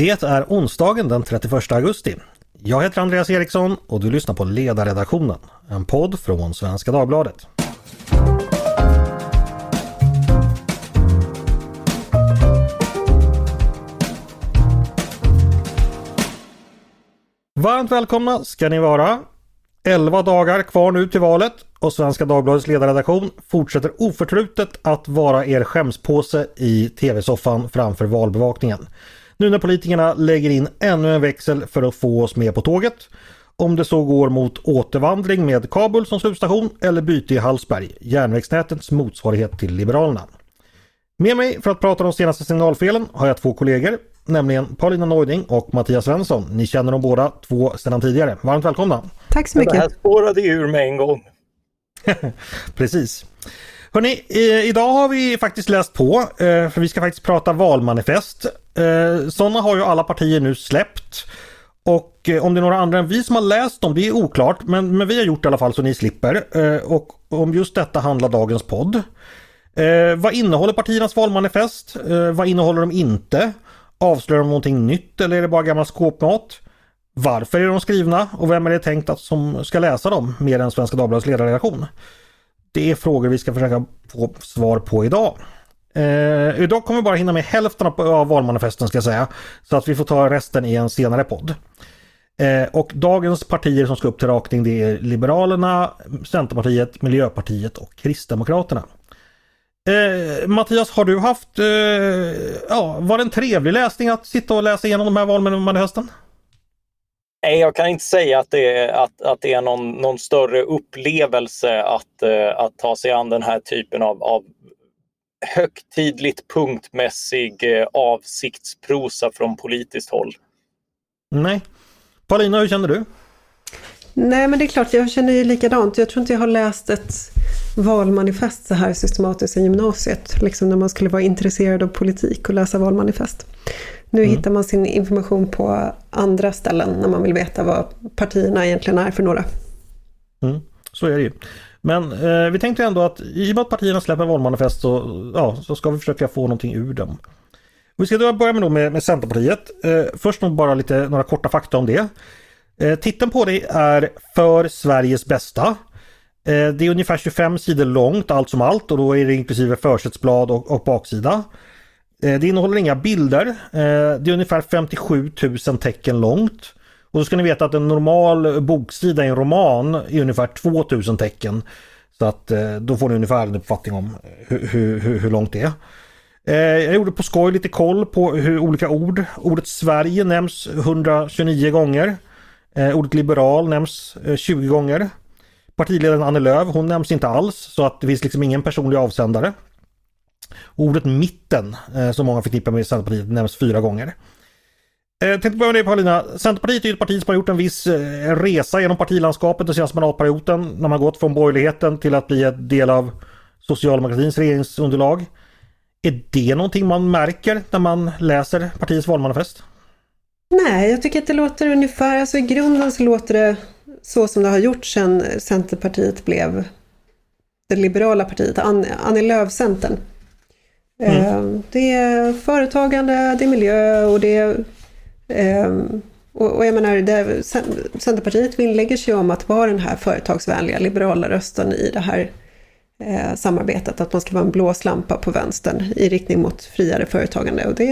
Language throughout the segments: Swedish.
Det är onsdagen den 31 augusti. Jag heter Andreas Eriksson och du lyssnar på Ledarredaktionen, en podd från Svenska Dagbladet. Varmt välkomna ska ni vara. 11 dagar kvar nu till valet och Svenska Dagbladets ledarredaktion fortsätter oförtrutet att vara er skämspåse i tv-soffan framför valbevakningen. Nu när politikerna lägger in ännu en växel för att få oss med på tåget. Om det så går mot återvandring med Kabul som slutstation eller byte i Hallsberg, järnvägsnätets motsvarighet till Liberalerna. Med mig för att prata om de senaste signalfelen har jag två kollegor, nämligen Paulina Neuding och Mattias Svensson. Ni känner dem båda två sedan tidigare. Varmt välkomna! Tack så mycket! Det här spårade ur med en gång. Precis. Hörrni, idag har vi faktiskt läst på, för vi ska faktiskt prata valmanifest. Eh, Sådana har ju alla partier nu släppt. Och eh, om det är några andra än vi som har läst dem, det är oklart, men, men vi har gjort det i alla fall så ni slipper. Eh, och om just detta handlar dagens podd. Vad innehåller partiernas valmanifest? Vad innehåller de inte? Avslöjar de någonting nytt eller är det bara gammal skåpmat? Varför är de skrivna och vem är det tänkt att som ska läsa dem mer än Svenska Dagbladets ledarredaktion? Det är frågor vi ska försöka få svar på idag. Eh, idag kommer vi bara hinna med hälften av valmanifesten ska jag säga. Så att vi får ta resten i en senare podd. Eh, och dagens partier som ska upp till rakning det är Liberalerna, Centerpartiet, Miljöpartiet och Kristdemokraterna. Eh, Mattias, har du haft, eh, ja, var det en trevlig läsning att sitta och läsa igenom de här valmanifesten? Nej, jag kan inte säga att det är, att, att det är någon, någon större upplevelse att, eh, att ta sig an den här typen av, av högtidligt punktmässig uh, avsiktsprosa från politiskt håll. Nej. Paulina, hur känner du? Nej, men det är klart, jag känner ju likadant. Jag tror inte jag har läst ett valmanifest så här systematiskt i gymnasiet. Liksom när man skulle vara intresserad av politik och läsa valmanifest. Nu mm. hittar man sin information på andra ställen när man vill veta vad partierna egentligen är för några. Mm, så är det ju. Men eh, vi tänkte ändå att i och med att partierna släpper valmanifest så, ja, så ska vi försöka få någonting ur dem. Vi ska då börja med, med, med Centerpartiet. Eh, först nog bara lite, några korta fakta om det. Eh, titeln på det är För Sveriges bästa. Eh, det är ungefär 25 sidor långt allt som allt och då är det inklusive försättsblad och, och baksida. Eh, det innehåller inga bilder. Eh, det är ungefär 57 000 tecken långt. Och så ska ni veta att en normal boksida i en roman är ungefär 2000 tecken. Så att eh, då får ni ungefär en uppfattning om eh, hur, hur, hur långt det är. Eh, jag gjorde på skoj lite koll på hur olika ord. Ordet Sverige nämns 129 gånger. Ordet liberal nämns 20 gånger. Partiledaren Annie Lööf, hon nämns inte alls så att det finns liksom ingen personlig avsändare. Ordet mitten, som många förknippar med Centerpartiet, nämns fyra gånger. Jag eh, tänkte börja med det Paulina. Centerpartiet är ett parti som har gjort en viss eh, resa genom partilandskapet den senaste mandatperioden. När man gått från borgerligheten till att bli en del av socialdemokratins regeringsunderlag. Är det någonting man märker när man läser partiets valmanifest? Nej, jag tycker att det låter ungefär, alltså i grunden så låter det så som det har gjort sedan Centerpartiet blev det liberala partiet, Annie Lööf-centern. Mm. Ehm, det är företagande, det är miljö och det är... Ehm, och jag menar, det, Centerpartiet vinnlägger sig om att vara den här företagsvänliga liberala rösten i det här eh, samarbetet. Att man ska vara en blåslampa på vänstern i riktning mot friare företagande. Och det,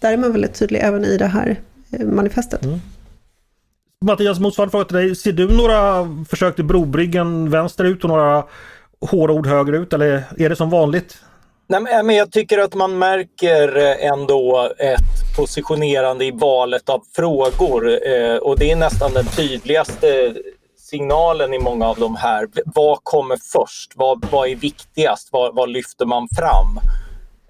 där är man väldigt tydlig även i det här eh, manifestet. Mm. Mattias, motsvarande fråga till dig. Ser du några försök till brobryggen vänsterut och några hårda ord högerut eller är det som vanligt? Nej, men jag tycker att man märker eh, ändå ett positionerande i valet av frågor eh, och det är nästan den tydligaste signalen i många av de här. Vad kommer först? Vad, vad är viktigast? Vad, vad lyfter man fram?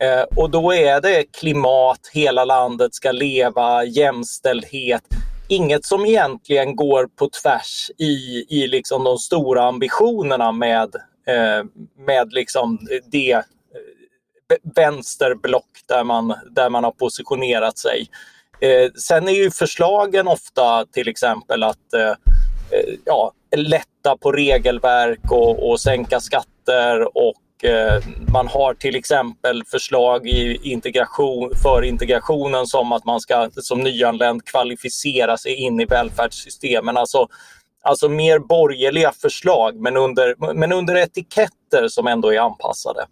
Eh, och då är det klimat, hela landet ska leva, jämställdhet. Inget som egentligen går på tvärs i, i liksom de stora ambitionerna med, eh, med liksom det vänsterblock där man, där man har positionerat sig. Eh, sen är ju förslagen ofta till exempel att eh, eh, ja, lätta på regelverk och, och sänka skatter och eh, man har till exempel förslag i integration, för integrationen som att man ska som nyanländ kvalificera sig in i välfärdssystemen. Alltså, alltså mer borgerliga förslag men under, men under etiketter som ändå är anpassade.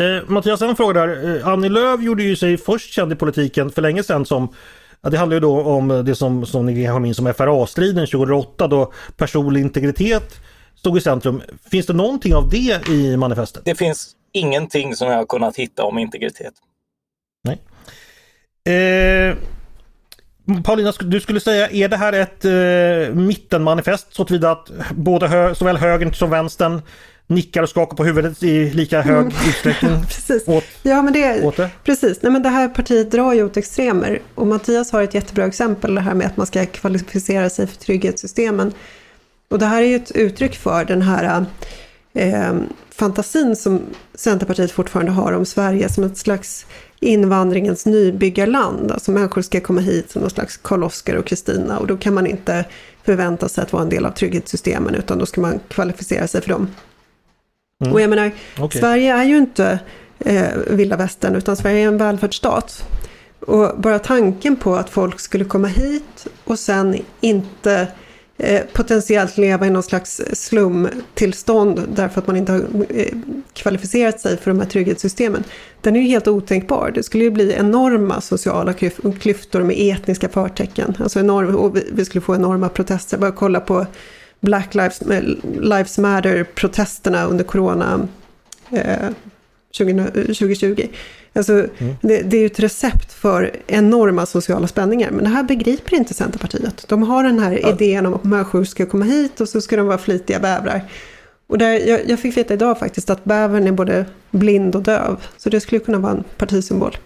Eh, Mattias, en fråga där. Eh, Annie Lööf gjorde ju sig först känd i politiken för länge sedan som Ja, det handlar ju då om det som, som ni har minns som FRA-striden 2008 då personlig integritet stod i centrum. Finns det någonting av det i manifestet? Det finns ingenting som jag har kunnat hitta om integritet. Nej. Eh, Paulina, du skulle säga, är det här ett eh, mittenmanifest så tillvida att både hö såväl högern som vänstern nickar och skakar på huvudet i lika hög mm. utsträckning. precis. Åt, ja, men det. Precis. Nej, men det här partiet drar ju åt extremer och Mattias har ett jättebra exempel, det här med att man ska kvalificera sig för trygghetssystemen. Och det här är ju ett uttryck för den här eh, fantasin som Centerpartiet fortfarande har om Sverige som ett slags invandringens nybyggarland. Alltså människor ska komma hit som någon slags Karl-Oskar och Kristina och då kan man inte förvänta sig att vara en del av trygghetssystemen utan då ska man kvalificera sig för dem. Mm. Och jag menar, okay. Sverige är ju inte eh, vilda västern utan Sverige är en välfärdsstat. Och bara tanken på att folk skulle komma hit och sen inte eh, potentiellt leva i någon slags slumtillstånd därför att man inte har eh, kvalificerat sig för de här trygghetssystemen. Den är ju helt otänkbar. Det skulle ju bli enorma sociala klyftor med etniska förtecken. Alltså enorm, och vi skulle få enorma protester. Bara kolla på Black Lives, Lives Matter-protesterna under corona eh, 2020. Alltså, mm. det, det, är ju ett recept för enorma sociala spänningar. Men det här begriper inte Centerpartiet. De har den här ja. idén om att människor ska komma hit och så ska de vara flitiga bävrar. Och där, jag, jag fick veta idag faktiskt att bävern är både blind och döv. Så det skulle kunna vara en partisymbol.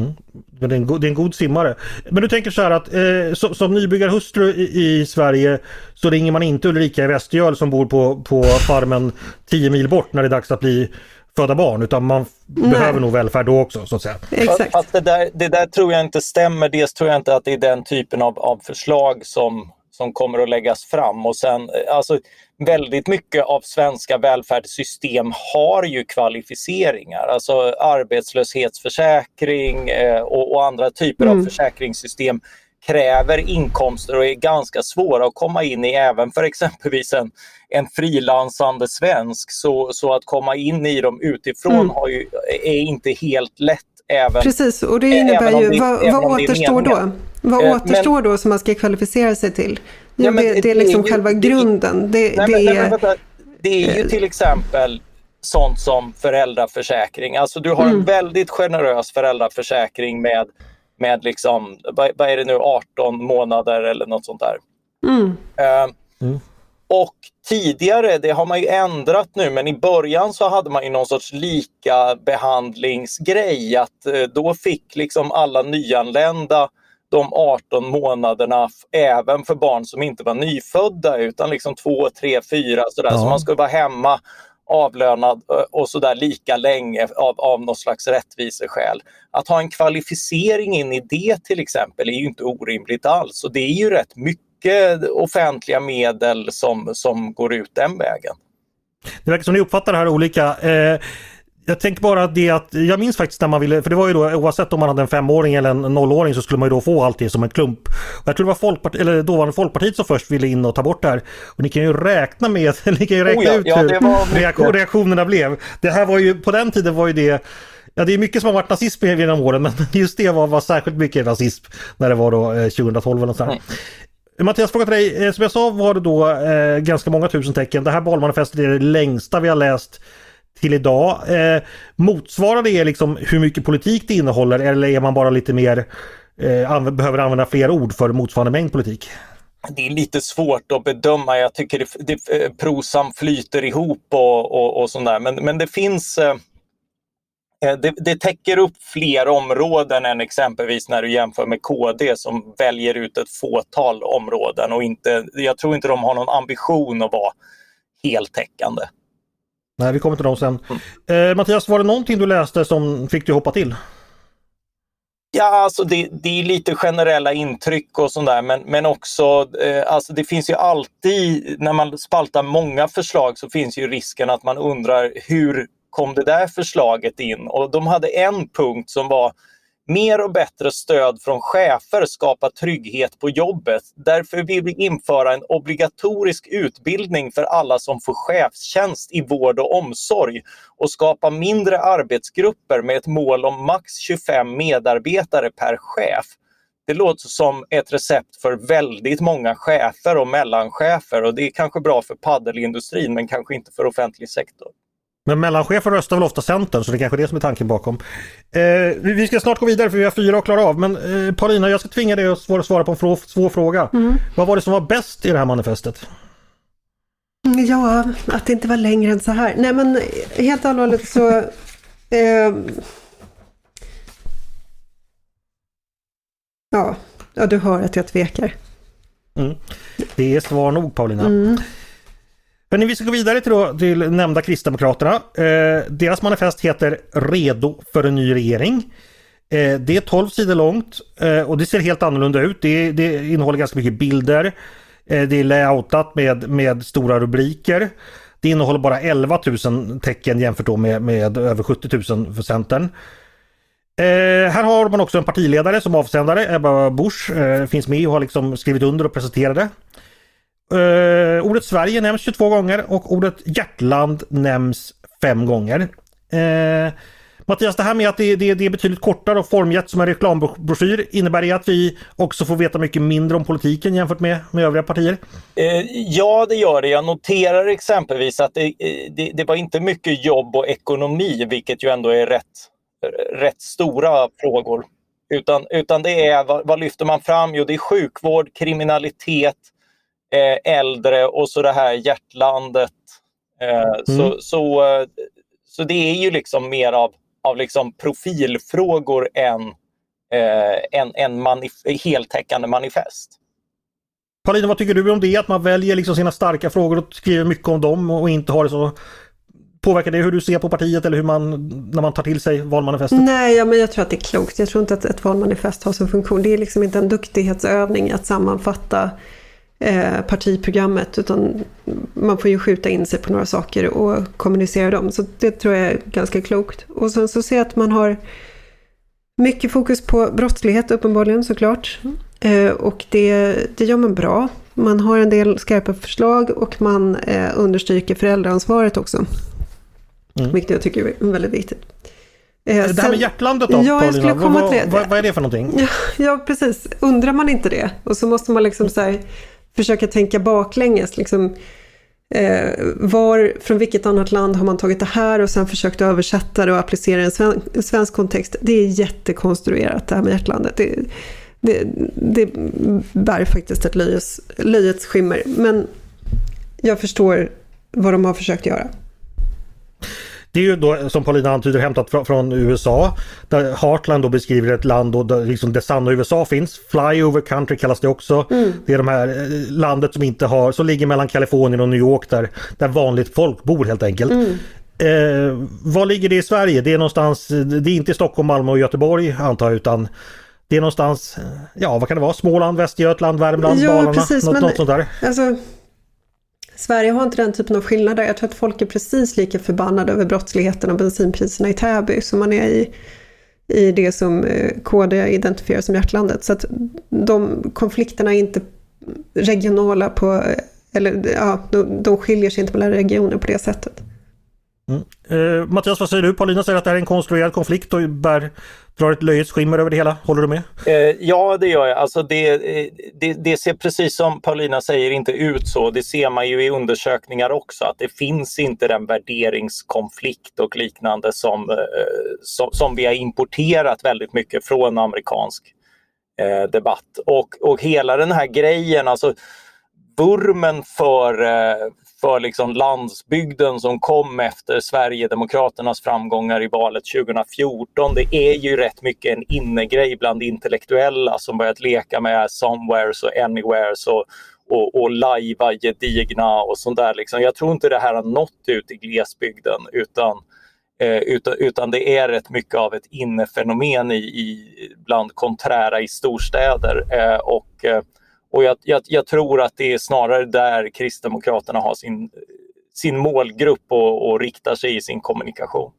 Mm. Det, är en god, det är en god simmare. Men du tänker så här att eh, som, som nybyggarhustru i, i, Sverige så ringer man inte Ulrika i Västergöl som bor på, på farmen 10 mil bort när det är dags att bli föda barn utan man Nej. behöver nog välfärd då också så att säga. Exakt. Fast det, där, det där tror jag inte stämmer. Dels tror jag inte att det är den typen av, av förslag som, som kommer att läggas fram och sen alltså väldigt mycket av svenska välfärdssystem har ju kvalificeringar, alltså arbetslöshetsförsäkring eh, och, och, andra typer mm. av försäkringssystem kräver inkomster och är ganska svåra att komma in i även för exempelvis en, en frilansande svensk. Så, så att komma in i dem utifrån mm. ju, är inte helt lätt. Även, Precis, och det innebär ju, det, vad, vad återstår då? Vad eh, återstår men, då som man ska kvalificera sig till? Jo, nej, det, det, är liksom det, själva grunden. Det, nej, det, men, vänta, det är ju till exempel sånt som föräldraförsäkring. Alltså du har mm. en väldigt generös föräldraförsäkring med, med liksom, vad, vad, är det nu, 18 månader eller något sånt där. Mm. Uh, mm. Och tidigare, det har man ju ändrat nu, men i början så hade man ju någon sorts lika behandlingsgrej att uh, då fick liksom alla nyanlända de 18 månaderna även för barn som inte var nyfödda utan liksom 2, 3, 4 sådär. Ja. Så man skulle vara hemma avlönad och sådär lika länge av, av något slags rättviseskäl. Att ha en kvalificering in i det till exempel är ju inte orimligt alls och det är ju rätt mycket offentliga medel som, som går ut den vägen. Det verkar som ni uppfattar det här olika. Eh, jag tänker bara det att jag minns faktiskt när man ville, för det var ju då oavsett om man hade en femåring eller en nollåring så skulle man ju då få allt det som en klump. Och jag tror det var Folkpartiet, eller dåvarande Folkpartiet som först ville in och ta bort det här. Och ni kan ju räkna med, ni kan ju räkna oh ja, ut ja, hur reaktion, reaktionerna blev. Det här var ju, på den tiden var ju det Ja det är mycket som har varit nazism genom åren men just det var, var särskilt mycket rasism när det var då 2012 eller sådär. Mattias, fråga till dig. Eh, som jag sa var det då eh, ganska många tusen tecken. Det här valmanifestet är det längsta vi har läst till idag. Eh, motsvarar det liksom hur mycket politik det innehåller eller är man bara lite mer eh, anv behöver använda fler ord för motsvarande mängd politik? Det är lite svårt att bedöma. Jag tycker det, det, eh, prosan flyter ihop och, och, och sådär. Men, men det finns eh, det, det täcker upp fler områden än exempelvis när du jämför med KD som väljer ut ett fåtal områden och inte, jag tror inte de har någon ambition att vara heltäckande. Nej, vi kommer till dem sen. Mm. Eh, Mattias, var det någonting du läste som fick dig hoppa till? Ja, alltså det, det är lite generella intryck och sånt där men, men också, eh, alltså det finns ju alltid, när man spaltar många förslag så finns ju risken att man undrar hur kom det där förslaget in? Och de hade en punkt som var Mer och bättre stöd från chefer skapar trygghet på jobbet. Därför vill vi införa en obligatorisk utbildning för alla som får chefstjänst i vård och omsorg och skapa mindre arbetsgrupper med ett mål om max 25 medarbetare per chef. Det låter som ett recept för väldigt många chefer och mellanchefer och det är kanske bra för paddelindustrin men kanske inte för offentlig sektor. Men mellanchefer röstar väl ofta Centern så det är kanske är det som är tanken bakom. Eh, vi ska snart gå vidare för vi har fyra att klara av men eh, Paulina jag ska tvinga dig att svara på en svår fråga. Mm. Vad var det som var bäst i det här manifestet? Ja, att det inte var längre än så här. Nej men helt allvarligt så eh, ja, ja, du hör att jag tvekar. Mm. Det är svar nog Paulina. Mm. Hörrni, vi ska gå vidare till, då, till nämnda Kristdemokraterna. Eh, deras manifest heter Redo för en ny regering. Eh, det är 12 sidor långt eh, och det ser helt annorlunda ut. Det, det innehåller ganska mycket bilder. Eh, det är layoutat med, med stora rubriker. Det innehåller bara 11 000 tecken jämfört då med, med över 70 000 för Centern. Eh, här har man också en partiledare som avsändare, Ebba Busch, eh, finns med och har liksom skrivit under och presenterat det. Uh, ordet Sverige nämns 22 gånger och ordet hjärtland nämns 5 gånger. Uh, Mattias, det här med att det, det, det är betydligt kortare och formgett som en reklambroschyr, innebär det att vi också får veta mycket mindre om politiken jämfört med, med övriga partier? Eh, ja, det gör det. Jag noterar exempelvis att det, det, det, var inte mycket jobb och ekonomi, vilket ju ändå är rätt, rätt stora frågor. Utan, utan det är, vad, vad lyfter man fram? Jo, det är sjukvård, kriminalitet, äldre och så det här hjärtlandet. Eh, mm. så, så, eh, så det är ju liksom mer av, av liksom profilfrågor än, eh, än, än manif- heltäckande manifest. Paulina, vad tycker du om det? Att man väljer liksom sina starka frågor och skriver mycket om dem och inte har det så Påverkar det hur du ser på partiet eller hur man, när man tar till sig valmanifestet? Nej, ja, men jag tror att det är klokt. Jag tror inte att ett valmanifest har som funktion. Det är liksom inte en duktighetsövning att sammanfatta eh, partiprogrammet utan man får ju skjuta in sig på några saker och kommunicera dem. Så det tror jag är ganska klokt. Och sen så ser jag att man har mycket fokus på brottslighet uppenbarligen såklart. Eh, och det, det gör man bra. Man har en del skarpa förslag och man eh, understryker föräldraansvaret också. Mm. Vilket jag tycker är väldigt viktigt. Eh, det här med hjärtlandet då, ja, jag skulle komma till det. Vad, vad, är det för någonting? Ja, ja, precis. Undrar man inte det? Och så måste man liksom så här, försöka tänka baklänges. Liksom, eh, var, från vilket annat land har man tagit det här och sen försökt översätta det och applicera i en, sven, svensk kontext. Det är jättekonstruerat det här med hjärtlandet. Det, det, det bär faktiskt ett löjets, löjets skimmer. Men jag förstår vad de har försökt göra. Det är ju då som Paulina antyder hämtat från, från USA. Där Heartland då beskriver ett land då där liksom det sanna USA finns. Flyover country kallas det också. Mm. Det är de här eh, landet som inte har, som ligger mellan Kalifornien och New York där, där vanligt folk bor helt enkelt. Mm. Eh, var ligger det i Sverige? Det är någonstans, det är inte i Stockholm, Malmö och Göteborg antar jag utan det är någonstans, ja vad kan det vara, Småland, Västergötland, Värmland, ja, Dalarna, precis, något, något sånt där. Alltså, Sverige har inte den typen av skillnader. Jag tror att folk är precis lika förbannade över brottsligheten och bensinpriserna i Täby som man är i, i det som eh, KD identifierar som hjärtlandet. Så att de konflikterna är inte regionala på, eh, eller ja, de, de skiljer sig inte mellan regioner på det sättet. Mm. Eh, Mattias, vad säger du? Paulina säger att det här är en konstruerad konflikt och bär, drar ett löjets skimmer över det hela. Håller du med? Eh, ja, det gör jag. Alltså det, eh, det, det, ser precis som Paulina säger inte ut så. Det ser man ju i undersökningar också att det finns inte den värderingskonflikt och liknande som, eh, som, som, vi har importerat väldigt mycket från amerikansk eh, debatt. Och, och hela den här grejen, alltså vurmen för, eh, för liksom landsbygden som kom efter Sverigedemokraternas framgångar i valet 2014. Det är ju rätt mycket en innegrej bland intellektuella som börjat leka med somewheres och anywheres och, och, och lajva gedigna och sånt där. Liksom. Jag tror inte det här har nått ut i glesbygden utan Eh, utan, utan det är rätt mycket av ett innefenomen i, i, bland konträra i storstäder. Eh, och eh, och jag, jag, jag, tror att det är snarare där Kristdemokraterna har sin, sin målgrupp och, och riktar sig i sin kommunikation.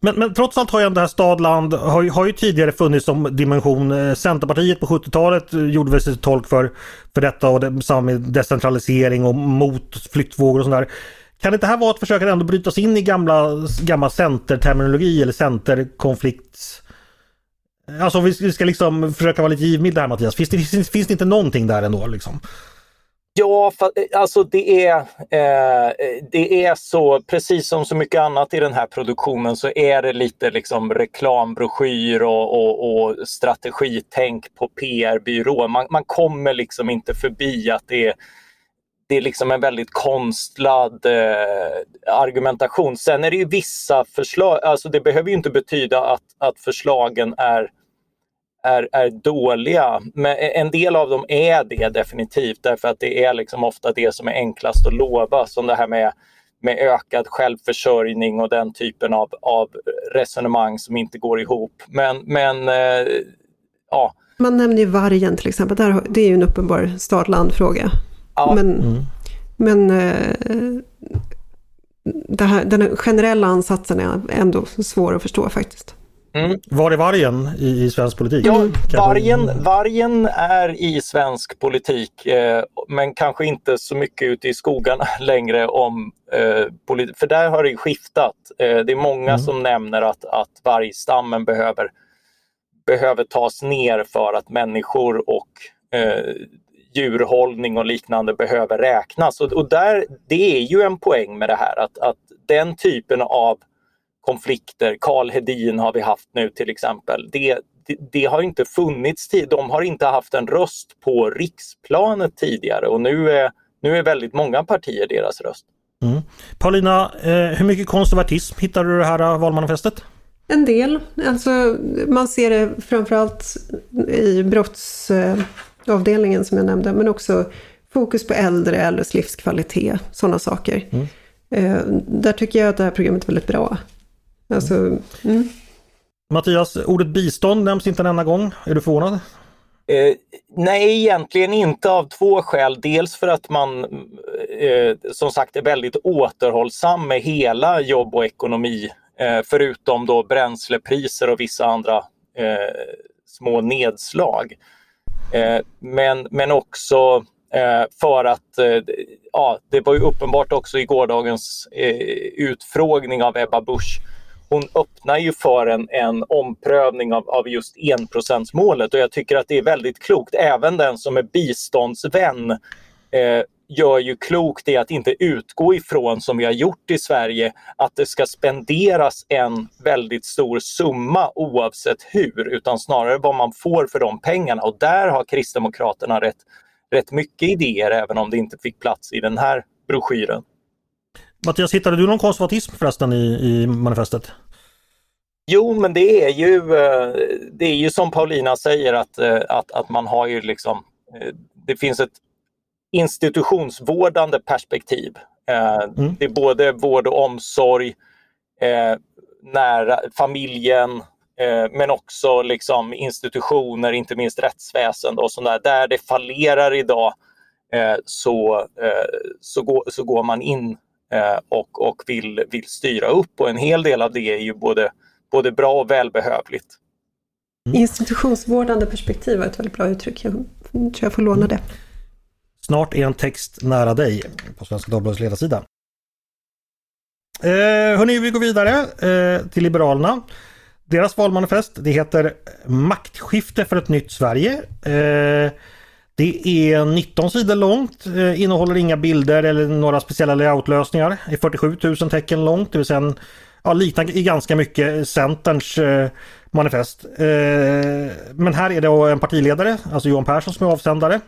Men, men, trots allt har ju det här stadland har, har ju tidigare funnits som dimension. Eh, Centerpartiet på 70-talet eh, gjorde väl sig till tolk för, för detta och det, samma med decentralisering och mot flyttvågor och sådär. Kan det inte här vara ett försök att ändå bryta sig in i gamla, gamla centerterminologi eller centerkonflikts... Alltså vi ska liksom försöka vara lite givmilda här Mattias. Finns det, finns, finns det inte någonting där ändå liksom? Ja, alltså det är, eh, det är så, precis som så mycket annat i den här produktionen så är det lite liksom reklambroschyr och, och, och strategitänk på PR-byrå. Man, man kommer liksom inte förbi att det är det är liksom en väldigt konstlad eh, argumentation. Sen är det ju vissa förslag, alltså det behöver ju inte betyda att, att förslagen är, är, är dåliga. Men en del av dem är det definitivt därför att det är liksom ofta det som är enklast att lova. Som det här med, med ökad självförsörjning och den typen av, av resonemang som inte går ihop. Men, men eh, ja. Man nämner ju vargen till exempel, det är ju en uppenbar stad-land-fråga. Ja. Men, mm. men eh, här, den generella ansatsen är ändå svår att förstå faktiskt. Mm. Var är vargen i, i svensk politik? Ja, vargen, vargen är i svensk politik eh, men kanske inte så mycket ute i skogarna längre om eh, För där har det skiftat. Eh, det är många mm. som nämner att, att vargstammen behöver, behöver tas ner för att människor och eh, djurhållning och liknande behöver räknas. Och, och där, det är ju en poäng med det här att, att den typen av konflikter, Karl Hedin har vi haft nu till exempel, det, det, det har inte funnits tid. De har inte haft en röst på riksplanet tidigare och nu är, nu är väldigt många partier deras röst. Mm. Paulina, eh, hur mycket konservatism hittar du i det här valmanifestet? En del. Alltså, man ser det framförallt i brotts avdelningen som jag nämnde, men också fokus på äldre, äldres livskvalitet, sådana saker. Mm. Eh, där tycker jag att det här programmet är väldigt bra. Alltså, mm. Mattias, ordet bistånd nämns inte en enda gång. Är du förvånad? Eh, nej, egentligen inte av två skäl. Dels för att man eh, som sagt är väldigt återhållsam med hela jobb och ekonomi, eh, förutom då bränslepriser och vissa andra eh, små nedslag. Eh, men, men också eh, för att eh, ja, det var ju uppenbart också i gårdagens eh, utfrågning av Ebba Busch hon öppnar ju för en, en omprövning av, av just enprocentsmålet och jag tycker att det är väldigt klokt. Även den som är biståndsvän eh, gör ju klokt i att inte utgå ifrån, som vi har gjort i Sverige, att det ska spenderas en väldigt stor summa oavsett hur, utan snarare vad man får för de pengarna. Och där har Kristdemokraterna rätt, rätt mycket idéer, även om det inte fick plats i den här broschyren. Mattias, hittade du någon konservatism förresten i, i manifestet? Jo, men det är ju, eh, det är ju som Paulina säger att, eh, att, att man har ju liksom eh, det finns ett institutionsvårdande perspektiv. Eh, mm. Det är både vård och omsorg, eh, nära familjen, eh, men också liksom institutioner, inte minst rättsväsende och sådär. Där det fallerar idag så, så, går, så går man in och, och vill, vill styra upp och en hel del av det är ju både, både bra och välbehövligt. Mm. Institutionsvårdande perspektiv var ett väldigt bra uttryck. Jag tror jag får låna det. Snart är en text nära dig på Svenska Dagbladets ledarsida. Eh, hörni, vi går vidare eh, till Liberalerna. Deras valmanifest det heter Maktskifte för ett nytt Sverige. Eh, det är 19 sidor långt, eh, innehåller inga bilder eller några speciella layoutlösningar. Det är 47 000 tecken långt, det vill säga en, ja, liknar i ganska mycket Centerns eh, manifest. Eh, men här är det en partiledare, alltså Johan Persson som är avsändare.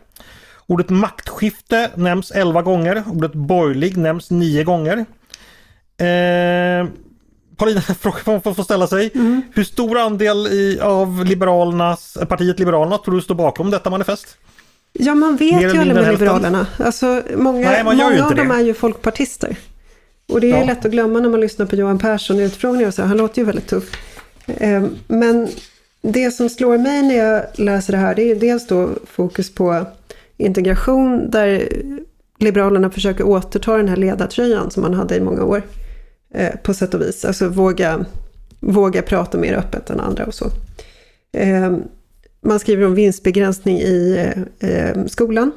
Ordet maktskifte nämns 11 gånger. Ordet borgerlig nämns 9 gånger. Eh, Paulina, frågan får, får ställa sig. Mm. Hur stor andel i, av Liberalernas, partiet Liberalerna tror du står bakom detta manifest? Ja, man vet Mer ju aldrig med Liberalerna. Alltså, många Nej, många av dem är ju folkpartister. Och det är Ja. lätt att glömma när man lyssnar på Johan Persson i utfrågningar och så. Han låter ju väldigt tuff. Eh, Men det som slår mig när jag läser det här, det är dels då fokus på integration där Liberalerna försöker återta den här ledartröjan som man hade i många år. eh, På sätt och vis. Alltså våga, våga prata mer öppet än andra och så. Eh, Man skriver om vinstbegränsning i eh, skolan.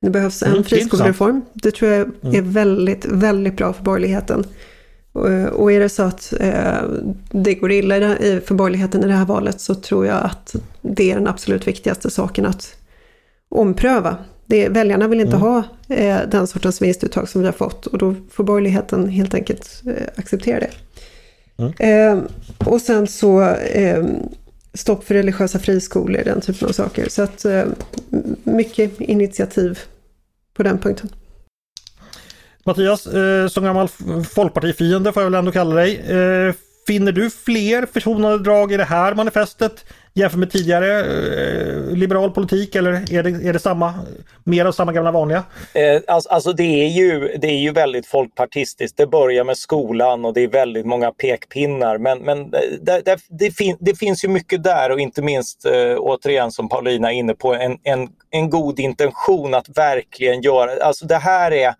Det behövs en Mm, friskolereform. Det tror jag är väldigt, väldigt bra för borgerligheten. Och, och är det så att eh, det går illa för borgerligheten i det här valet så tror jag att det är den absolut viktigaste saken att ompröva. Det, väljarna vill inte ha eh, den sortens vinstuttag som vi har fått och då får borgerligheten helt enkelt eh, acceptera det. Eh, och sen så eh, stopp för religiösa friskolor, den typen av saker. Så att eh, mycket initiativ på den punkten. Mattias, eh, som gammal folkpartifiende får jag väl ändå kalla dig. Finner du fler försonande drag i det här manifestet jämfört med tidigare eh, liberal politik eller är det, är det samma, mer av samma gamla vanliga? Eh, alltså, alltså det, är ju, det är ju väldigt folkpartistiskt. Det börjar med skolan och det är väldigt många pekpinnar. Men, men eh, det, det, det, fin, det finns ju mycket där och inte minst eh, återigen som Paulina är inne på en, en, en god intention att verkligen göra. Alltså det här är,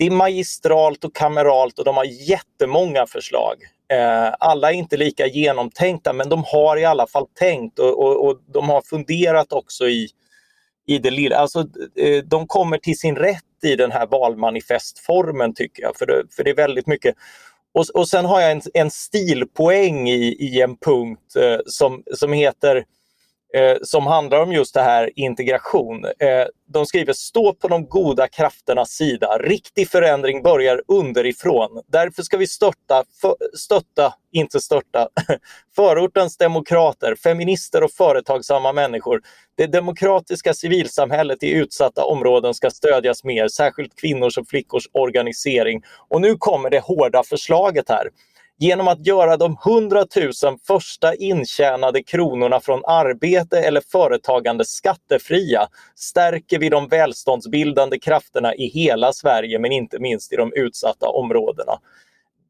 det är magistralt och kameralt och de har jättemånga förslag. Eh, alla är inte lika genomtänkta men de har i alla fall tänkt och, och, och de har funderat också i, i det lilla. Alltså, eh, de kommer till sin rätt i den här valmanifestformen tycker jag. För det, för det är väldigt mycket. Och, och sen har jag en, en stilpoäng i, i en punkt eh, som, som heter eh, som handlar om just det här integration. Eh, de skriver stå på de goda krafternas sida. Riktig förändring börjar underifrån. Därför ska vi störta, för, stötta, inte störta, förortens demokrater, feminister och företagsamma människor. Det demokratiska civilsamhället i utsatta områden ska stödjas mer, särskilt kvinnors och flickors organisering. Och nu kommer det hårda förslaget här. Genom att göra de 100 000 första intjänade kronorna från arbete eller företagande skattefria stärker vi de välståndsbildande krafterna i hela Sverige men inte minst i de utsatta områdena.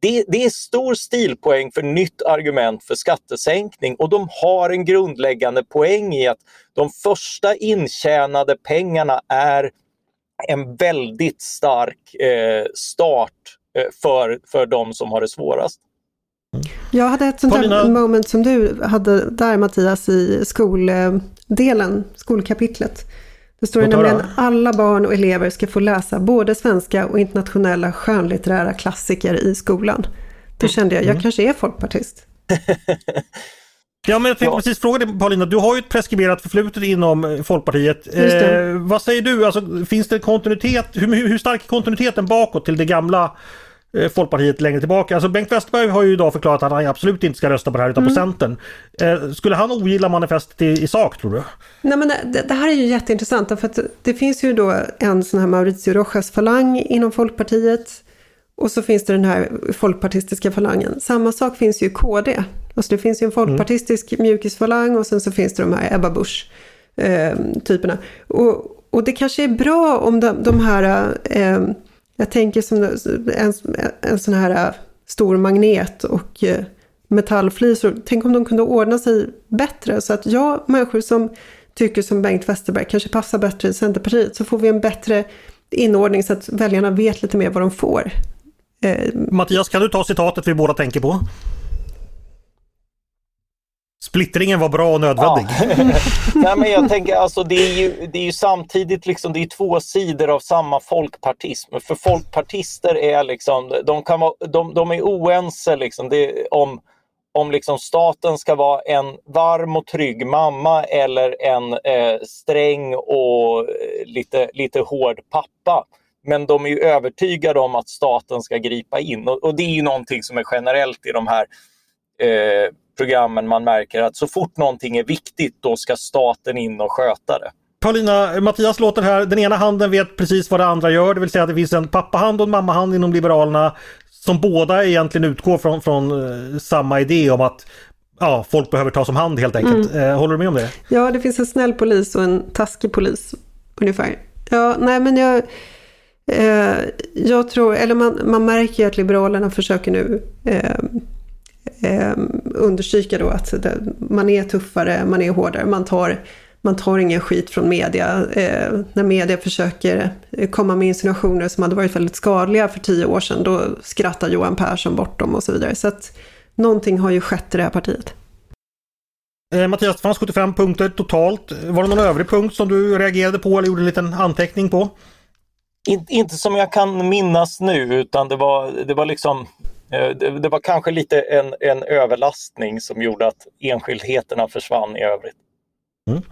Det, det, är stor stilpoäng för nytt argument för skattesänkning och de har en grundläggande poäng i att de första intjänade pengarna är en väldigt stark eh, start eh, för, för de som har det svårast. Jag hade ett sånt Paulina- där moment som du hade där Mattias i skoldelen, skolkapitlet. Det står nämligen alla barn och elever ska få läsa både svenska och internationella skönlitterära klassiker i skolan. Då kände jag, jag kanske är folkpartist. Ja men jag tänkte Ja. precis fråga dig Paulina, du har ju ett preskriberat förflutet inom eh, Folkpartiet. Eh, vad säger du, alltså, finns det kontinuitet, hur, hur, stark är kontinuiteten bakåt till det gamla Folkpartiet längre tillbaka? Alltså Bengt Westerberg har ju idag förklarat att han absolut inte ska rösta på det här utan på Centern. Eh, skulle han ogilla manifestet i, i sak tror du? Nej, men det, det här är ju jätteintressant därför att det finns ju då en sån här Mauricio Rojas-falang inom Folkpartiet och så finns det den här folkpartistiska falangen. Samma sak finns ju i KD. Alltså det finns ju en folkpartistisk mjukisfalang och sen så finns det de här Ebba Busch eh, typerna. Och, och det kanske är bra om de, de här, eh, jag tänker som en, en sån här äh, stor magnet och äh, metallflisor. Tänk om de kunde ordna sig bättre så att ja, människor som tycker som Bengt Westerberg kanske passar bättre i Centerpartiet så får vi en bättre inordning så att väljarna vet lite mer vad de får. Äh, Mattias, kan du ta citatet vi båda tänker på? Splittringen var bra och nödvändig. Nej, men jag tänker alltså det är ju, det är ju samtidigt liksom, det är två sidor av samma folkpartism. För folkpartister är liksom, de, kan vara, de, de är oense liksom, det, om, om liksom staten ska vara en varm och trygg mamma eller en eh, sträng och eh, lite, lite hård pappa. Men de är ju övertygade om att staten ska gripa in och, och det är ju någonting som är generellt i de här eh, programmen man märker att så fort någonting är viktigt då ska staten in och sköta det. Paulina, Mattias låter här, den ena handen vet precis vad den andra gör, det vill säga att det finns en pappahand och en mammahand inom Liberalerna som båda egentligen utgår från, från eh, samma idé om att ja, folk behöver tas om hand helt enkelt. Eh, håller du med om det? Ja, det finns en snäll polis och en taskig polis ungefär. Ja, nej men jag... Eh, jag tror, eller man, man märker att Liberalerna försöker nu eh, eh, understryka då att man är tuffare, man är hårdare, man tar, man tar ingen skit från media. Eh, när media försöker komma med insinuationer som hade varit väldigt skadliga för tio år sedan, då skrattar Johan Persson bort dem och så vidare. Så att någonting har ju skett i det här partiet. Eh, Mattias, det fanns 75 punkter totalt. Var det någon övrig punkt som du reagerade på eller gjorde en liten anteckning på? In, inte som jag kan minnas nu utan det var, det var liksom eh, det, det, var kanske lite en, en överlastning som gjorde att enskildheterna försvann i övrigt. Mm.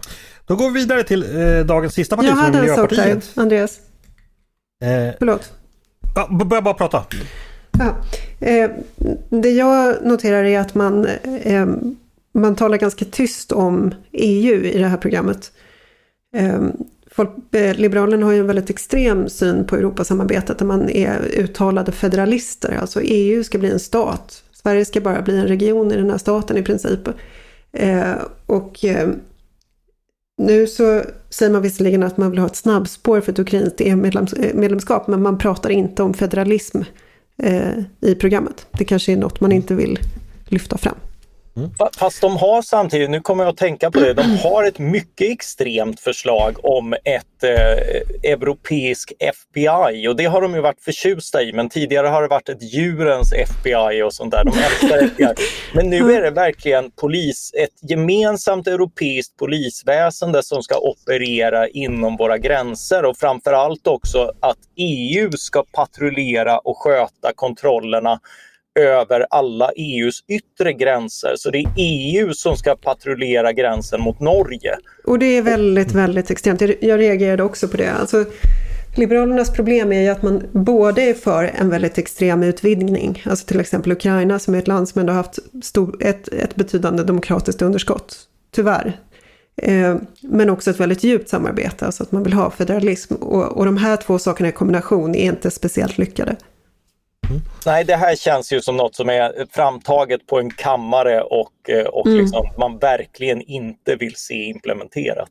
Då går vi vidare till eh, dagens sista parti jag som är Miljöpartiet. Jag hade en sak där, Andreas. Eh, Förlåt. Ja, börja bara prata. Ja. Eh, det jag noterar är att man eh, man talar ganska tyst om EU i det här programmet. Folk, eh, Liberalerna har ju en väldigt extrem syn på Europasamarbetet där man är uttalade federalister. Alltså EU ska bli en stat. Sverige ska bara bli en region i den här staten i princip. Eh, och eh, nu så säger man visserligen att man vill ha ett snabbspår för ett ukrainskt EU-medlemskap eh, men man pratar inte om federalism eh, i programmet. Det kanske är något man inte vill lyfta fram. Mm. Fast de har samtidigt, nu kommer jag att tänka på det, de har ett mycket extremt förslag om ett eh, europeiskt FBI och det har de ju varit förtjusta i men tidigare har det varit ett djurens FBI och sånt där. De FBI. Men nu är det verkligen polis, ett gemensamt europeiskt polisväsende som ska operera inom våra gränser och framförallt också att EU ska patrullera och sköta kontrollerna över alla EUs yttre gränser. Så det är EU som ska patrullera gränsen mot Norge. Och det är väldigt, väldigt extremt. Jag reagerade också på det. Alltså, Liberalernas problem är ju att man både är för en väldigt extrem utvidgning, alltså till exempel Ukraina som är ett land som ändå haft stor, ett, ett betydande demokratiskt underskott, tyvärr. Eh, men också ett väldigt djupt samarbete, alltså att man vill ha federalism. Och, och de här två sakerna i kombination är inte speciellt lyckade. Mm. Nej, det här känns ju som något som är framtaget på en kammare och, eh, och mm. liksom man verkligen inte vill se implementerat.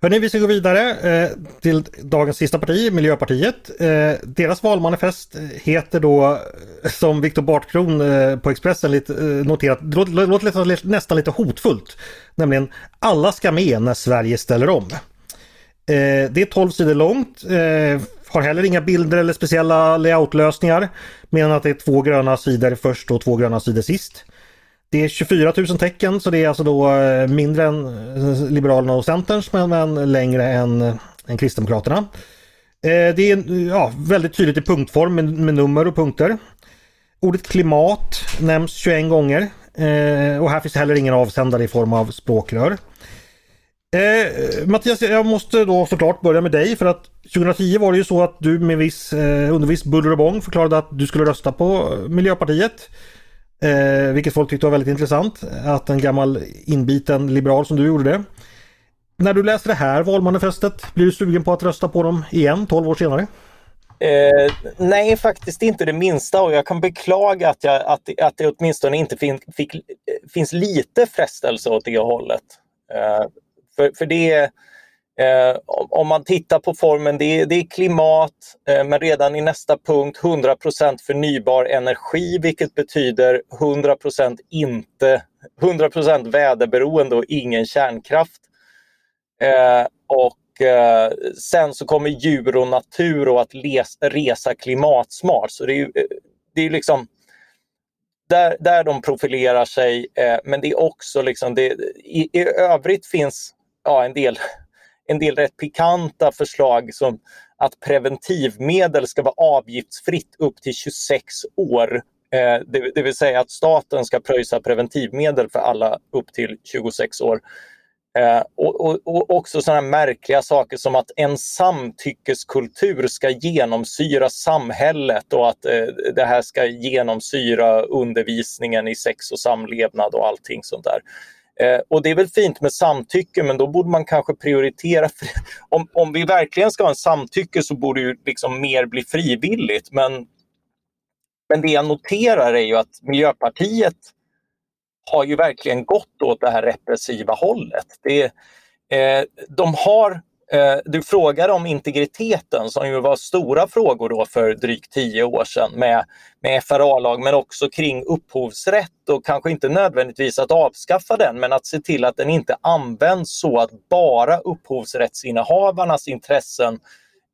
Hörrni, vi ska gå vidare eh, till dagens sista parti, Miljöpartiet. Eh, deras valmanifest heter då, eh, som Viktor Bartkron eh, på Expressen lite, eh, noterat, det låter, låter nästan lite hotfullt. Nämligen alla ska med när Sverige ställer om. det är 12 sidor långt. Har heller inga bilder eller speciella layoutlösningar. Men att det är två gröna sidor först och två gröna sidor sist. Det är 24 000 tecken så det är alltså då eh, mindre än eh, Liberalerna och Centerns men, men längre än, eh, än Kristdemokraterna. Det är ja, väldigt tydligt i punktform med, med nummer och punkter. Ordet klimat nämns 21 gånger och här finns heller ingen avsändare i form av språkrör. Eh, Mattias, jag måste då såklart börja med dig för att 2010 var det ju så att du med viss, eh, under viss buller och bång förklarade att du skulle rösta på Miljöpartiet. Eh, vilket folk tyckte var väldigt intressant. Att en gammal inbiten liberal som du gjorde det. När du läser det här valmanifestet, blir du sugen på att rösta på dem igen 12 år senare? Eh, nej, faktiskt inte det minsta och jag kan beklaga att, jag, att, att det åtminstone inte fin, fick, eh, finns lite frestelse åt det hållet. Eh, för, för det eh, om man tittar på formen, det är, det är klimat, eh, men redan i nästa punkt 100% förnybar energi, vilket betyder 100% inte 100% väderberoende och ingen kärnkraft. Eh, och eh, sen så kommer djur och natur och att les, resa klimatsmart. Så det är, eh, det är liksom där, där de profilerar sig. Eh, men det är också liksom, det, i, i övrigt finns ja, en, del, en del rätt pikanta förslag som att preventivmedel ska vara avgiftsfritt upp till 26 år. Eh, det, det, vill säga att staten ska pröjsa preventivmedel för alla upp till 26 år. Eh, och, och, och, också sådana märkliga saker som att en samtyckeskultur ska genomsyra samhället och att eh, det här ska genomsyra undervisningen i sex och samlevnad och allting sånt där. Eh, och det är väl fint med samtycke men då borde man kanske prioritera. Om, om vi verkligen ska ha en samtycke så borde ju liksom mer bli frivilligt. Men, men det jag noterar är ju att Miljöpartiet har ju verkligen gått åt det här repressiva hållet. Det, eh, de har Eh, du frågar om integriteten som ju var stora frågor då för drygt tio år sedan med, med FRA-lag men också kring upphovsrätt och kanske inte nödvändigtvis att avskaffa den men att se till att den inte används så att bara upphovsrättsinnehavarnas intressen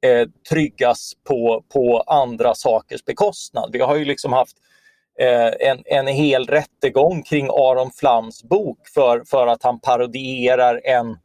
eh, tryggas på, på andra sakers bekostnad. Vi har ju liksom haft eh, en, en hel rättegång kring Aron Flams bok för, för att han parodierar en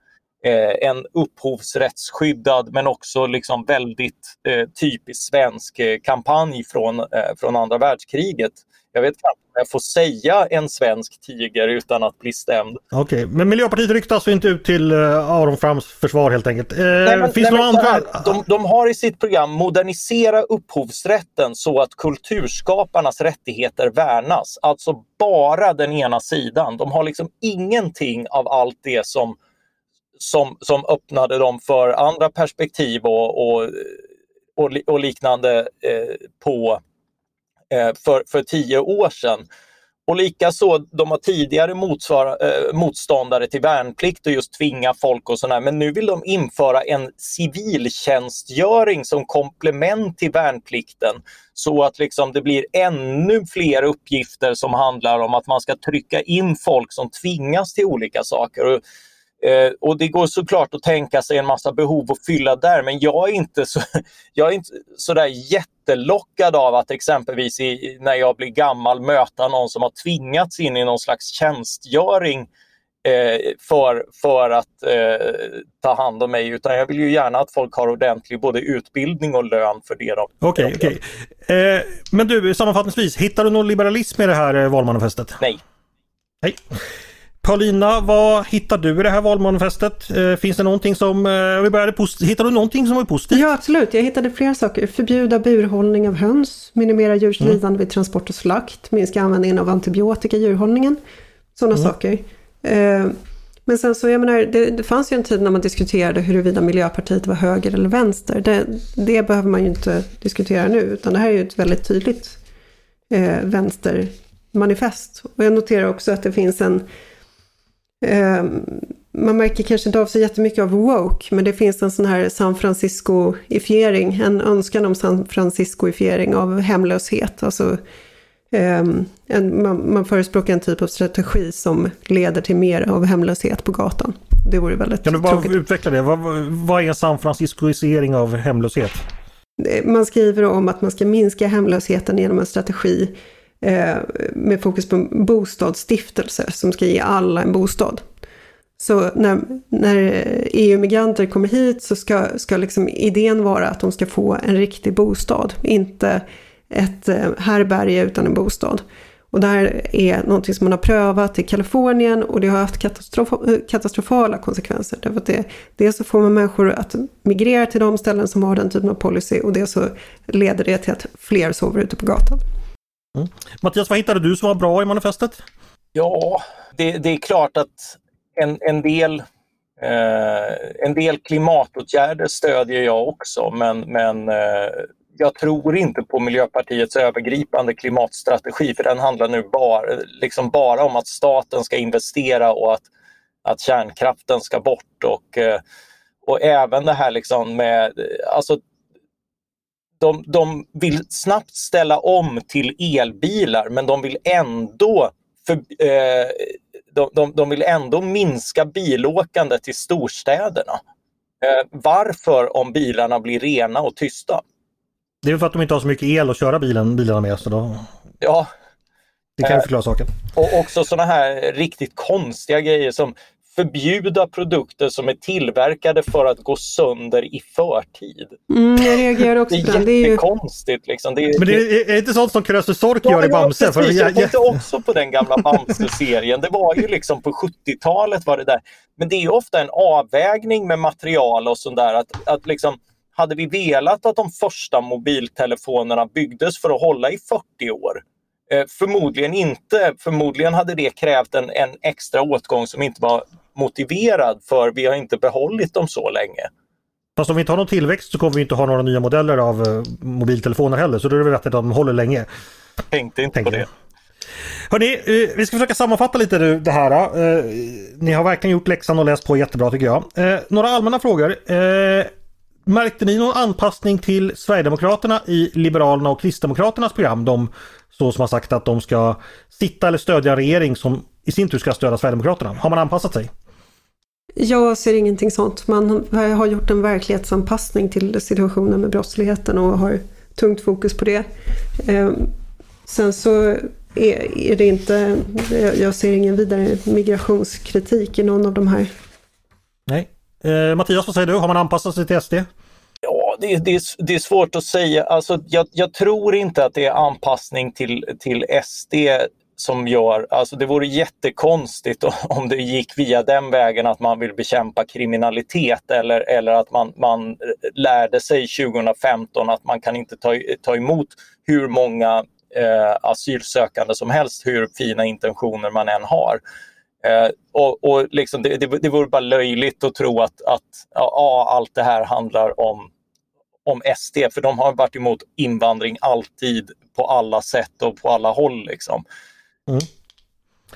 eh, en upphovsrättsskyddad men också liksom väldigt eh, typisk svensk eh, kampanj från, eh, från andra världskriget. Jag vet inte om jag får säga en svensk tiger utan att bli stämd. Okej, okay. men Miljöpartiet ryckte alltså inte ut till uh, Aron Frams försvar helt enkelt? Eh, nej, men, finns nej, några andra? de, de, har i sitt program modernisera upphovsrätten så att kulturskaparnas rättigheter värnas. Alltså bara den ena sidan. De har liksom ingenting av allt det som som, som öppnade dem för andra perspektiv och, och, och, och liknande eh, på, eh, för, för tio år sedan. Och likaså, de har tidigare motsvar, eh, motståndare till värnplikt och just tvinga folk och sådär. Men nu vill de införa en civiltjänstgöring som komplement till värnplikten. Så att liksom det blir ännu fler uppgifter som handlar om att man ska trycka in folk som tvingas till olika saker. Och Eh, och det går såklart att tänka sig en massa behov att fylla där men jag är inte så, jag är inte sådär jättelockad av att exempelvis i, när jag blir gammal möta någon som har tvingats in i någon slags tjänstgöring eh, för, för att eh, ta hand om mig utan jag vill ju gärna att folk har ordentlig både utbildning och lön för det de Okej, okay, okej. Okay. Eh, men du sammanfattningsvis, hittar du någon liberalism i det här eh, valmanifestet? Nej. Nej. Paulina, vad hittar du i det här valmanifestet? Eh, finns det någonting som, eh, vi började hittar du någonting som var positivt? Ja absolut, jag hittade flera saker. Förbjuda burhållning av höns, minimera djurs mm. lidande vid transport och slakt, minska användningen av antibiotika i djurhållningen. Sådana mm. saker. Eh, men sen så, jag menar, det, det, fanns ju en tid när man diskuterade huruvida Miljöpartiet var höger eller vänster. Det, det behöver man ju inte diskutera nu, utan det här är ju ett väldigt tydligt eh, vänstermanifest. Och jag noterar också att det finns en Eh, man märker kanske inte av så jättemycket av woke, men det finns en sån här San Francisco-ifiering, en önskan om San Francisco-ifiering av hemlöshet. Alltså, um, en, man, man förespråkar en typ av strategi som leder till mer av hemlöshet på gatan. Det vore väldigt Kan du bara tråkigt. utveckla det? Vad, vad är en San Francisco-ifiering av hemlöshet? Man skriver om att man ska minska hemlösheten genom en strategi Eh, Eh, med fokus på bostadsstiftelser som ska ge alla en bostad. Så när, när EU-migranter kommer hit så ska, ska liksom idén vara att de ska få en riktig bostad, inte ett härbärge härberge utan en bostad. Och det här är någonting som man har prövat i Kalifornien och det har haft katastrof eh, katastrofala konsekvenser. Därför att det, dels så får man människor att migrera till de ställen som har den typen av policy och dels så leder det till att fler sover ute på gatan. Mm. Mattias, vad hittade du som var bra i manifestet? Ja, det, det är klart att en, en del eh, en del klimatåtgärder stödjer jag också men, men eh, jag tror inte på Miljöpartiets övergripande klimatstrategi för den handlar nu bara, liksom bara om att staten ska investera och att, att kärnkraften ska bort. Och, eh, och även det här liksom med, alltså de, de vill snabbt ställa om till elbilar men de vill ändå för, eh, de, de, de, vill ändå minska bilåkandet till storstäderna. Eh, varför om bilarna blir rena och tysta? Det är för att de inte har så mycket el att köra bilen, bilarna med. Så då... Ja. Det kan eh, förklara saken. Och också sådana här riktigt konstiga grejer som förbjuda produkter som är tillverkade för att gå sönder i förtid. Mm, jag reagerar också det är jättekonstigt. Liksom. Det är, Men det är, är det inte sånt som Krösus Sork ja, gör i Bamse? Ja, precis, jag tänkte också på den gamla Bamse-serien. Det var ju liksom på 70-talet var det där. Men det är ofta en avvägning med material och sånt där. Att, att liksom, hade vi velat att de första mobiltelefonerna byggdes för att hålla i 40 år Eh, förmodligen inte. Förmodligen hade det krävt en, en extra åtgång som inte var motiverad för vi har inte behållit dem så länge. Fast om vi inte har någon tillväxt så kommer vi inte ha några nya modeller av uh, mobiltelefoner heller så då är det vettigt att de håller länge. Tänkte inte Tänkte på det. Hörni, eh, vi ska försöka sammanfatta lite det här. Eh, ni har verkligen gjort läxan och läst på jättebra tycker jag. Eh, några allmänna frågor. Märkte ni någon anpassning till Sverigedemokraterna i Liberalerna och Kristdemokraternas program? De så som har sagt att de ska sitta eller stödja regering som i sin tur ska stödja Sverigedemokraterna. Har man anpassat sig? Jag ser ingenting sånt. Man har gjort en verklighetsanpassning till situationen med brottsligheten och har tungt fokus på det. Sen så är, det inte, jag ser ingen vidare migrationskritik i någon av de här. Nej. Eh, Mattias, vad säger du? Har man anpassat sig till SD? Ja, det, det, det är svårt att säga. Alltså, jag, jag, tror inte att det är anpassning till, till SD som gör, alltså det vore jättekonstigt om det gick via den vägen att man vill bekämpa kriminalitet eller, eller att man, man lärde sig 2015 att man kan inte ta, ta emot hur många eh, asylsökande som helst, hur fina intentioner man än har. Eh, och, och liksom det, det, det vore bara löjligt att tro att, att ja, allt det här handlar om, om SD, för de har varit emot invandring alltid på alla sätt och på alla håll. Liksom. Mm.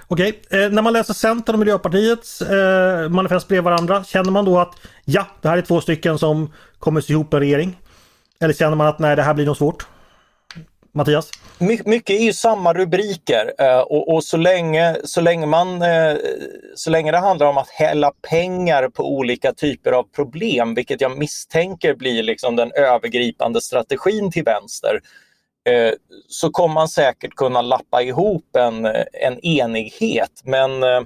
Okej, okay. eh, när man läser Centern och Miljöpartiets eh, manifest bredvid varandra, känner man då att ja, det här är två stycken som kommer sy ihop en regering? Eller känner man att nej, det här blir nog svårt? Mattias? My mycket är ju samma rubriker eh, och, och, så, länge, så, länge man, eh, så länge det handlar om att hälla pengar på olika typer av problem, vilket jag misstänker blir liksom den övergripande strategin till vänster, eh, så kommer man säkert kunna lappa ihop en, en enighet. Men eh,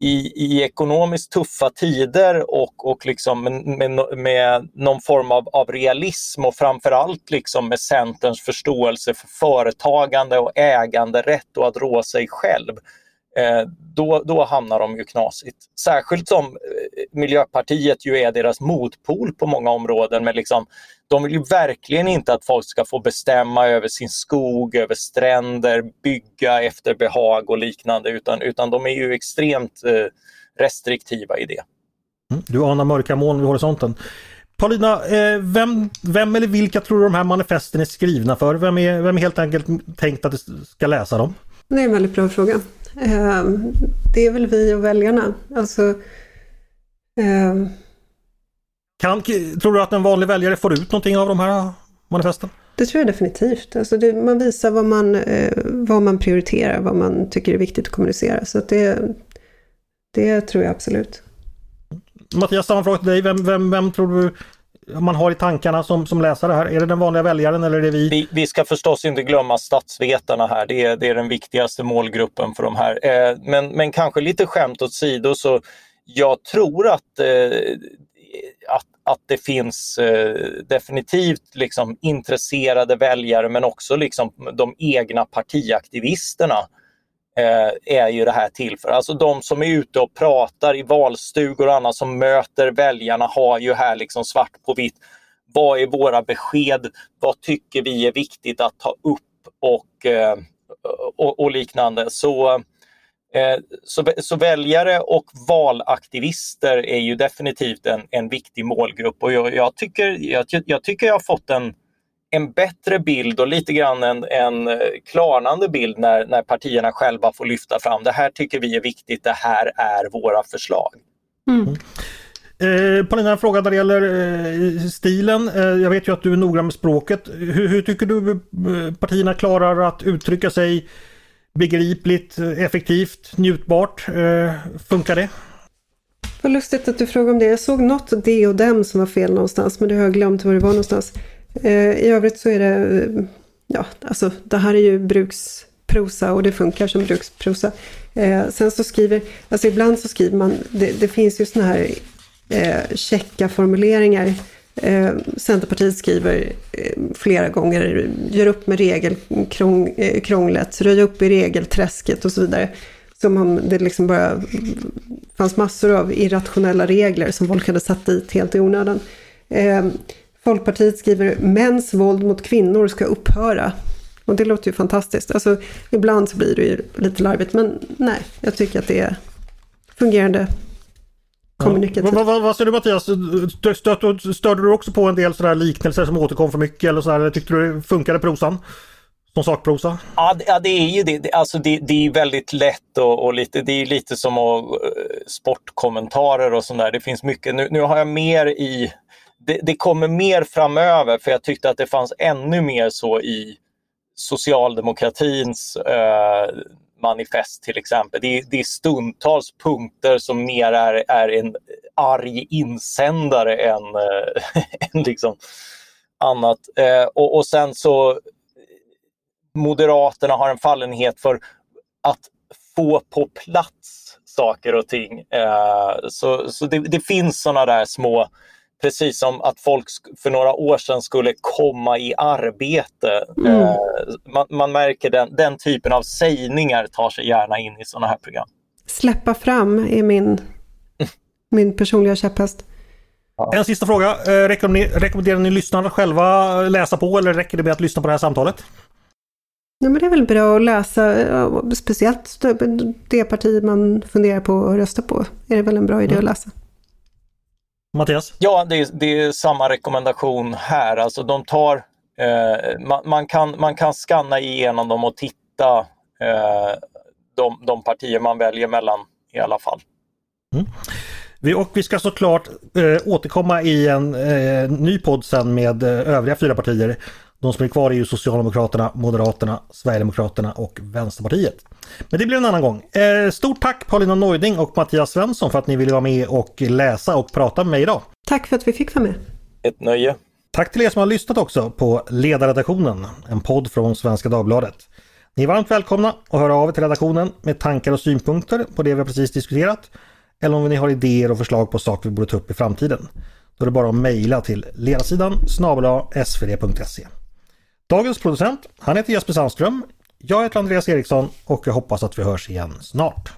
i, i ekonomiskt tuffa tider och, och liksom med, med någon form av, av realism och framförallt liksom med Centerns förståelse för företagande och äganderätt och att rå sig själv då, då hamnar de ju knasigt. Särskilt som eh, Miljöpartiet ju är deras motpol på många områden. Men liksom, de vill ju verkligen inte att folk ska få bestämma över sin skog, över stränder, bygga efter behag och liknande. Utan, utan de är ju extremt eh, restriktiva i det. Mm, du anar mörka moln vid horisonten. Paulina, vem, vem eller vilka tror du de här manifesten är skrivna för? Vem är, vem är helt enkelt tänkt att ska läsa dem? Det är en väldigt bra fråga. Ehm, det är väl vi och väljarna. Alltså, ehm, kan, tror du att en vanlig väljare får ut någonting av de här manifesten? Det tror jag definitivt. Alltså det, man visar vad man, eh, vad man prioriterar, vad man tycker är viktigt att kommunicera. Så det, det tror jag absolut. Mattias, samma fråga till dig. Vem, vem, vem tror du man har i tankarna som, som läsare här? Är det den vanliga väljaren eller är det vi? Vi, vi ska förstås inte glömma statsvetarna här. Det är, det är den viktigaste målgruppen för de här. Eh, men, men kanske lite skämt åt sidor så jag tror att, eh, att, att det finns eh, definitivt liksom intresserade väljare men också liksom de egna partiaktivisterna Eh, Eh, är ju det här till för. Alltså de som är ute och pratar i valstugor och annat som möter väljarna har ju här liksom svart på vitt. Vad är våra besked? Vad tycker vi är viktigt att ta upp och, eh, och, och liknande. Så, eh, så, så, väljare och valaktivister är ju definitivt en, en viktig målgrupp och jag, jag tycker, jag, jag tycker jag har fått en en bättre bild och lite grann en, en eh, klarnande bild när, när partierna själva får lyfta fram det här tycker vi är viktigt, det här är våra förslag. Mm. Eh, Paulina, en fråga när det gäller eh, stilen. Eh, jag vet ju att du är noggrann med språket. Hur, hur, tycker du eh, partierna klarar att uttrycka sig begripligt, effektivt, njutbart? Eh, funkar det? Vad lustigt att du frågar om det. Jag såg något det och dem som var fel någonstans, men det har jag glömt var det var någonstans. Eh, I övrigt så är det, eh, ja, alltså det här är ju bruksprosa och det funkar som bruksprosa. Eh, sen så skriver, alltså ibland så skriver man, det, det finns ju sådana här eh, checka formuleringar. Eh, Centerpartiet skriver eh, flera gånger, gör upp med regelkrånglet, röj upp i regelträsket och så vidare. Som om det liksom bara fanns massor av irrationella regler som folk hade satt dit helt i onödan. Eh, Folkpartiet skriver mäns våld mot kvinnor ska upphöra. Och det låter ju fantastiskt. Alltså, ibland så blir det ju lite larvigt, men nej, jag tycker att det är fungerande kommunikativt. Ja. Vad, vad, säger du Mattias? Störde, störde du också på en del sådär liknelser som återkom för mycket eller sådär? Tyckte du det funkade prosan? som sakprosa? Ja, det, det är ju det. Alltså det, det är väldigt lätt och, och, lite, det är lite som att, uh, sportkommentarer och sånt där. Det finns mycket. Nu, nu har jag mer i det, det, kommer mer framöver för jag tyckte att det fanns ännu mer så i socialdemokratins eh, manifest till exempel. Det, det, är stundtals punkter som mer är, är en arg insändare än, eh, än liksom annat. Eh, och, och sen så Moderaterna har en fallenhet för att få på plats saker och ting. Eh, så så det, det finns sådana där små precis som att folk för några år sedan skulle komma i arbete. Mm. Eh, man, man, märker den, den typen av sägningar tar sig gärna in i sådana här program. Släppa fram är min, min personliga käpphäst. En sista fråga. Eh, rekommenderar, ni lyssnarna själva läsa på eller räcker det med att lyssna på det här samtalet? Ja, men det är väl bra att läsa, speciellt det parti man funderar på att rösta på. Är det väl en bra idé mm. att läsa. Mattias? Ja, det är, det är samma rekommendation här. Alltså de tar, eh, man, man, kan, man kan skanna igenom dem och titta eh, de, de partier man väljer mellan i alla fall. Mm. Vi, och vi ska såklart eh, återkomma i en eh, ny podd sen med eh, övriga fyra partier. De som är kvar är ju Socialdemokraterna, Moderaterna, Sverigedemokraterna och Vänsterpartiet. Men det blir en annan gång. Eh, stort tack Paulina Neuding och Mattias Svensson för att ni ville vara med och läsa och prata med mig idag. Tack för att vi fick vara med. Ett nöje. Tack till er som har lyssnat också på Ledarredaktionen, en podd från Svenska Dagbladet. Ni är varmt välkomna att höra av er till redaktionen med tankar och synpunkter på det vi precis diskuterat. Eller om ni har idéer och förslag på saker vi borde ta upp i framtiden. Då är det bara att mejla till ledarsidan snabel svd.se. Dagens producent, han heter Jesper Sandström. Jag heter Andreas Eriksson och jag hoppas att vi hörs igen snart.